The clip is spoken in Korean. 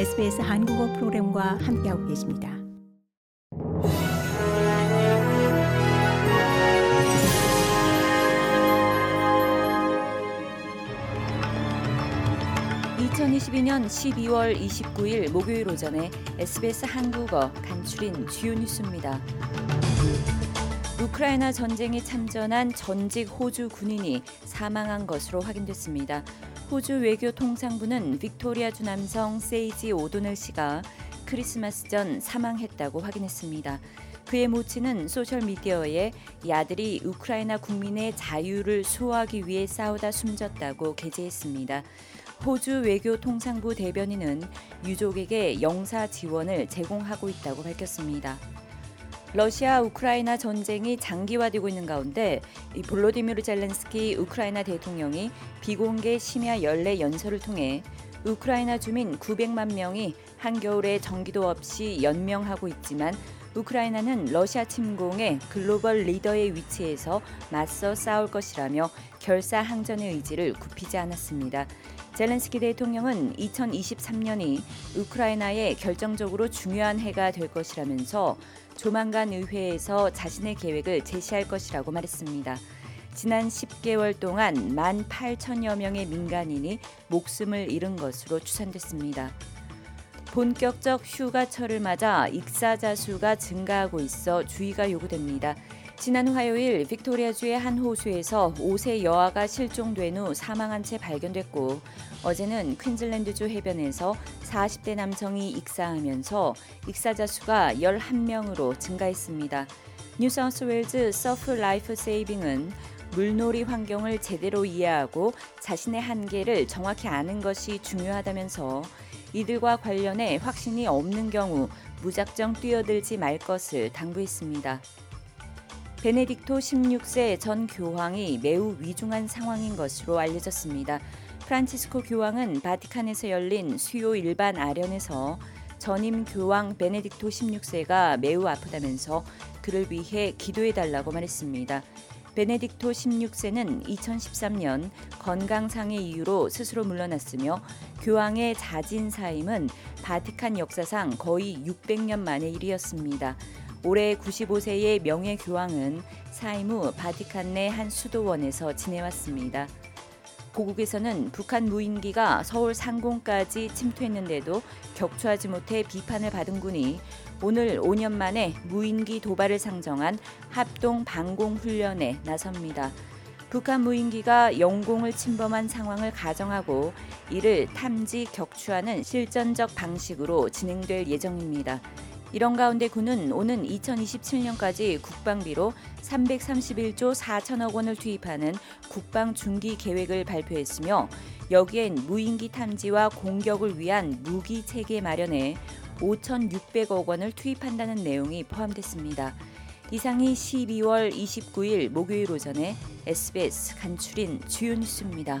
SBS 한국어 프로그램과 함께하고 계십니다. (2022년 12월 29일) 목요일 오전에 SBS 한국어 간추린 주요 뉴스입니다. 우크라이나 전쟁에 참전한 전직 호주 군인이 사망한 것으로 확인됐습니다. 호주 외교통상부는 빅토리아 주 남성 세이지 오도넬 씨가 크리스마스 전 사망했다고 확인했습니다. 그의 모친은 소셜미디어에 이 아들이 우크라이나 국민의 자유를 수호하기 위해 싸우다 숨졌다고 게재했습니다. 호주 외교통상부 대변인은 유족에게 영사 지원을 제공하고 있다고 밝혔습니다. 러시아 우크라이나 전쟁이 장기화되고 있는 가운데 이 볼로디미르 젤렌스키 우크라이나 대통령이 비공개 심야 연례 연설을 통해 우크라이나 주민 900만 명이 한겨울에 전기도 없이 연명하고 있지만 우크라이나는 러시아 침공에 글로벌 리더의 위치에서 맞서 싸울 것이라며 결사 항전의 의지를 굽히지 않았습니다. 젤렌스키 대통령은 2023년이 우크라이나에 결정적으로 중요한 해가 될 것이라면서 조만간 의회에서 자신의 계획을 제시할 것이라고 말했습니다. 지난 10개월 동안 1만 8천여 명의 민간인이 목숨을 잃은 것으로 추산됐습니다. 본격적 휴가철을 맞아 익사자 수가 증가하고 있어 주의가 요구됩니다. 지난 화요일 빅토리아주의 한 호수에서 5세 여아가 실종된 후 사망한 채 발견됐고 어제는 퀸즐랜드주 해변에서 40대 남성이 익사하면서 익사자 수가 11명으로 증가했습니다. 뉴사우스웨일즈 Surf Life Saving은 물놀이 환경을 제대로 이해하고 자신의 한계를 정확히 아는 것이 중요하다면서 이들과 관련해 확신이 없는 경우 무작정 뛰어들지 말 것을 당부했습니다. 베네딕토 16세 전 교황이 매우 위중한 상황인 것으로 알려졌습니다. 프란치스코 교황은 바티칸에서 열린 수요 일반 아련에서 전임 교황 베네딕토 16세가 매우 아프다면서 그를 위해 기도해 달라고 말했습니다. 베네딕토 16세는 2013년 건강상의 이유로 스스로 물러났으며 교황의 자진 사임은 바티칸 역사상 거의 600년 만의 일이었습니다. 올해 95세의 명예 교황은 사임 후 바티칸 내 한 수도원에서 지내왔습니다. 고국에서는 북한 무인기가 서울 상공까지 침투했는데도 격추하지 못해 비판을 받은 군이 오늘 5년 만에 무인기 도발을 상정한 합동 방공 훈련에 나섭니다. 북한 무인기가 영공을 침범한 상황을 가정하고 이를 탐지 격추하는 실전적 방식으로 진행될 예정입니다. 이런 가운데 군은 오는 2027년까지 국방비로 331조 4천억 원을 투입하는 국방 중기 계획을 발표했으며 여기엔 무인기 탐지와 공격을 위한 무기 체계 마련에 5,600억 원을 투입한다는 내용이 포함됐습니다. 이상이 12월 29일 목요일 오전에 SBS 간추린 주요 뉴스입니다.